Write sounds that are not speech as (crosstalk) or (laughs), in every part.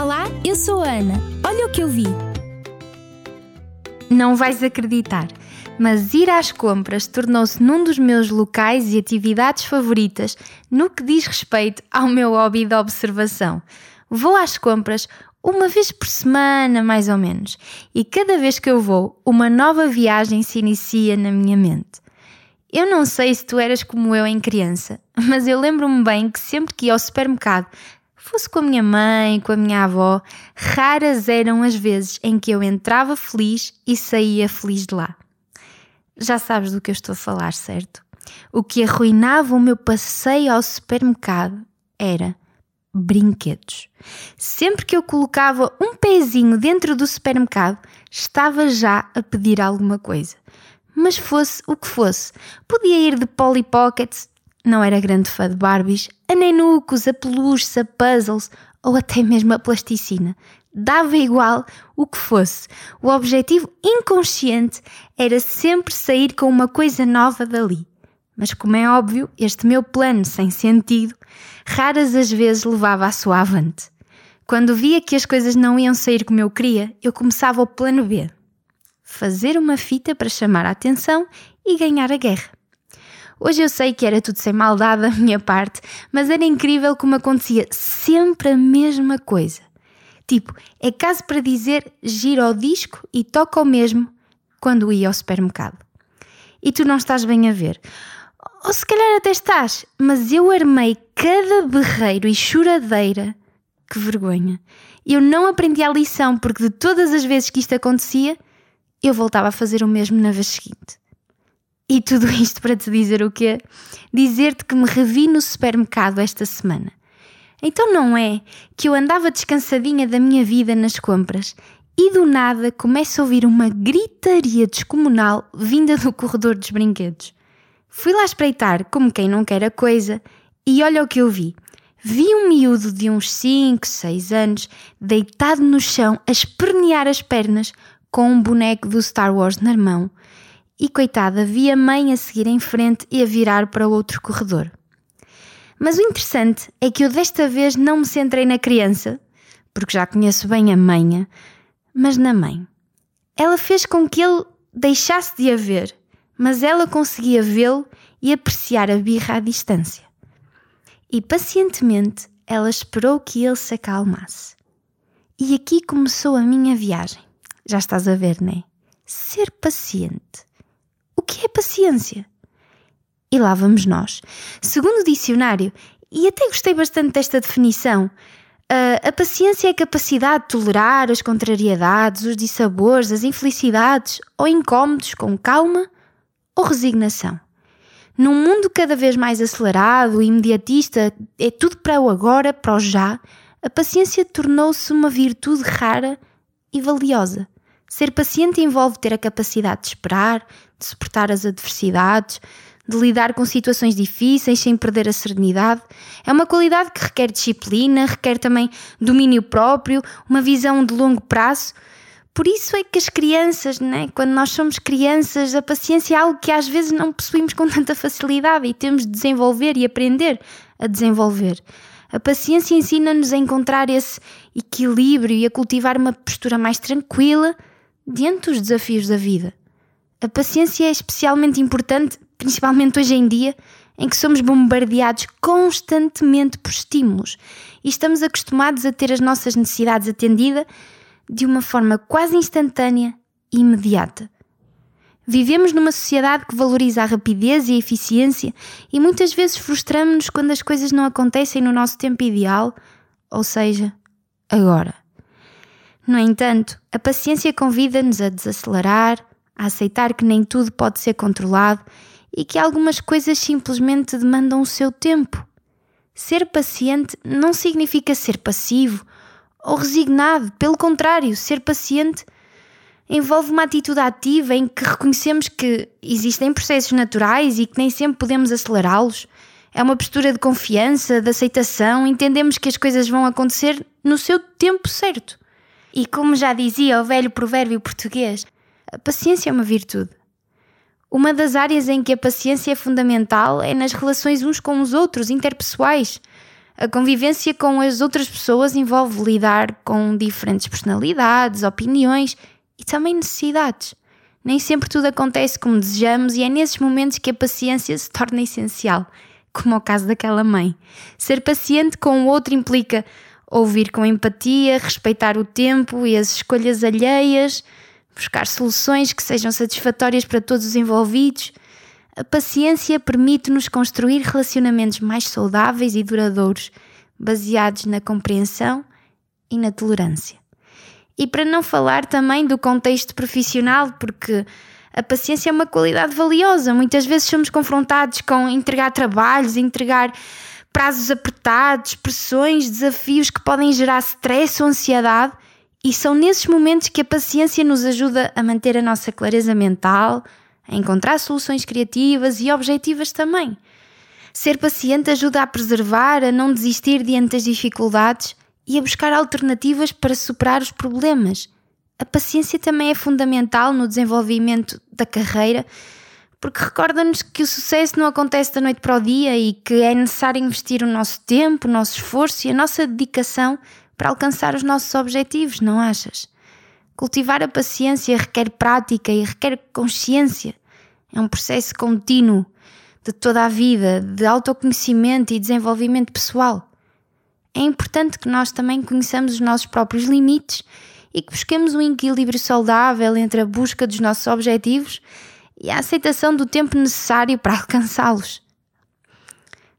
Olá, eu sou a Ana. Olha o que eu vi. Não vais acreditar, mas ir às compras tornou-se num dos meus locais e atividades favoritas no que diz respeito ao meu hobby de observação. Vou às compras uma vez por semana, mais ou menos, e cada vez que eu vou, uma nova viagem se inicia na minha mente. Eu não sei se tu eras como eu em criança, (laughs) mas eu lembro-me bem que sempre que ia ao supermercado, fosse com a minha mãe, com a minha avó, raras eram as vezes em que eu entrava feliz e saía feliz de lá. Já sabes do que eu estou a falar, certo? O que arruinava o meu passeio ao supermercado era brinquedos. Sempre que eu colocava um pezinho dentro do supermercado, estava já a pedir alguma coisa mas fosse o que fosse. Podia ir de Polly Pockets, não era grande fã de Barbies, a nenucos, a peluches, a puzzles ou até mesmo a plasticina. Dava igual o que fosse. O objetivo inconsciente era sempre sair com uma coisa nova dali. Mas, como é óbvio, este meu plano sem sentido raras as vezes levava a sua avante. Quando via que as coisas não iam sair como eu queria, eu começava o plano B fazer uma fita para chamar a atenção e ganhar a guerra. Hoje eu sei que era tudo sem maldade da minha parte, mas era incrível como acontecia sempre a mesma coisa. Tipo, é caso para dizer gira o disco e toca o mesmo quando ia ao supermercado. E tu não estás bem a ver. Ou se calhar até estás, mas eu armei cada berreiro e choradeira. Que vergonha. Eu não aprendi a lição porque de todas as vezes que isto acontecia, eu voltava a fazer o mesmo na vez seguinte. E tudo (laughs) isto para te dizer o quê? Dizer-te que me revi no supermercado esta semana. Então não é que eu andava descansadinha da minha vida nas compras e do nada começo a ouvir uma gritaria descomunal vinda do corredor dos brinquedos. Fui lá espreitar como quem não quer a coisa e olha o que eu vi. Vi um miúdo de uns 5, 6 anos deitado no chão a espernear as pernas com um boneco do Star Wars na mão, e coitada, vi a mãe a seguir em frente e a virar para o outro corredor. Mas o interessante é que eu desta vez não me centrei na criança, porque já conheço bem a manha, mas na mãe. Ela fez com que ele deixasse de a ver, mas ela conseguia vê-lo e apreciar a birra à distância. E pacientemente ela esperou que ele se acalmasse. E aqui começou a minha viagem. Já estás a ver, né? Ser paciente. O que é paciência? E lá vamos nós. Segundo o dicionário, e até gostei bastante desta definição, a, paciência é a capacidade de tolerar as contrariedades, os dissabores, as infelicidades ou incômodos com calma ou resignação. Num mundo cada vez mais acelerado e imediatista, é tudo para o agora, para o já, a paciência tornou-se uma virtude rara e valiosa. Ser paciente envolve ter a capacidade de esperar, de suportar as adversidades, de lidar com situações difíceis sem perder a serenidade. É uma qualidade que requer disciplina, requer também domínio próprio, uma visão de longo prazo. Por isso é que as crianças, né, quando nós somos crianças, a paciência é algo que às vezes não possuímos com tanta facilidade e temos de desenvolver e aprender a desenvolver. A paciência ensina-nos a encontrar esse equilíbrio e a cultivar uma postura mais tranquila diante dos desafios da vida. A paciência é especialmente importante, principalmente hoje em dia, em que somos bombardeados constantemente por estímulos e estamos acostumados a ter as nossas necessidades atendidas de uma forma quase instantânea e imediata. Vivemos numa sociedade que valoriza a rapidez e a eficiência e muitas vezes frustramos-nos quando as coisas não acontecem no nosso tempo ideal, ou seja, agora. No entanto, a paciência convida-nos a desacelerar, a aceitar que nem tudo pode ser controlado e que algumas coisas simplesmente demandam o seu tempo. Ser paciente não significa ser passivo ou resignado, pelo contrário, ser paciente envolve uma atitude ativa em que reconhecemos que existem processos naturais e que nem sempre podemos acelerá-los. É uma postura de confiança, de aceitação, entendemos que as coisas vão acontecer no seu tempo certo. E como já dizia o velho provérbio português, a paciência é uma virtude. Uma das áreas em que a paciência é fundamental é nas relações uns com os outros, interpessoais. A convivência com as outras pessoas envolve lidar com diferentes personalidades, opiniões e também necessidades. Nem sempre tudo acontece como desejamos e é nesses momentos que a paciência se torna essencial, como é o caso daquela mãe. Ser paciente com o outro implica ouvir com empatia, respeitar o tempo e as escolhas alheias, buscar soluções que sejam satisfatórias para todos os envolvidos. A paciência permite-nos construir relacionamentos mais saudáveis e duradouros, baseados na compreensão e na tolerância. E para não falar também do contexto profissional, porque a paciência é uma qualidade valiosa. Muitas vezes somos confrontados com entregar trabalhos, entregar prazos apertados, pressões, desafios que podem gerar stress ou ansiedade, e são nesses momentos que a paciência nos ajuda a manter a nossa clareza mental, a encontrar soluções criativas e objetivas também. Ser paciente ajuda a preservar, a não desistir diante das dificuldades e a buscar alternativas para superar os problemas. A paciência também é fundamental no desenvolvimento da carreira, porque recorda-nos que o sucesso não acontece da noite para o dia e que é necessário investir o nosso tempo, o nosso esforço e a nossa dedicação para alcançar os nossos objetivos, não achas? Cultivar a paciência requer prática e requer consciência. É um processo contínuo de toda a vida, de autoconhecimento e desenvolvimento pessoal é importante que nós também conheçamos os nossos próprios limites e que busquemos um equilíbrio saudável entre a busca dos nossos objetivos e a aceitação do tempo necessário para alcançá-los.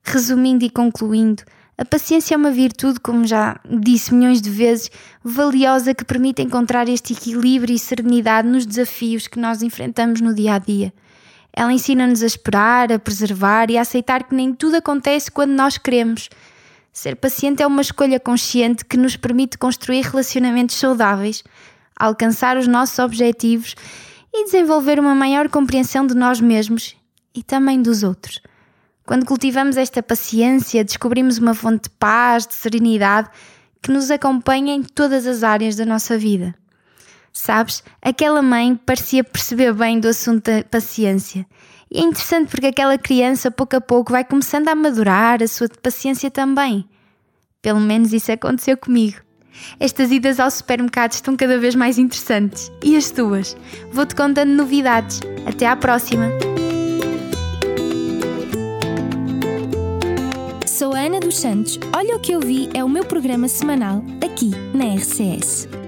Resumindo e concluindo, a paciência é uma virtude, como já disse milhões de vezes, valiosa que permite encontrar este equilíbrio e serenidade nos desafios que nós enfrentamos no dia a dia. Ela ensina-nos a esperar, a preservar e a aceitar que nem tudo acontece quando nós queremos, Ser paciente é uma escolha consciente que nos permite construir relacionamentos saudáveis, alcançar os nossos objetivos e desenvolver uma maior compreensão de nós mesmos e também dos outros. Quando cultivamos esta paciência, descobrimos uma fonte de paz, de serenidade que nos acompanha em todas as áreas da nossa vida. Sabes, aquela mãe parecia perceber bem do assunto da paciência e é interessante porque aquela criança, pouco a pouco, vai começando a madurar a sua paciência também. Pelo menos isso aconteceu comigo. Estas idas ao supermercado estão cada vez mais interessantes. E as tuas? Vou-te contando novidades. Até à próxima! Sou a Ana dos Santos. Olha o que eu vi é o meu programa semanal aqui na RCS.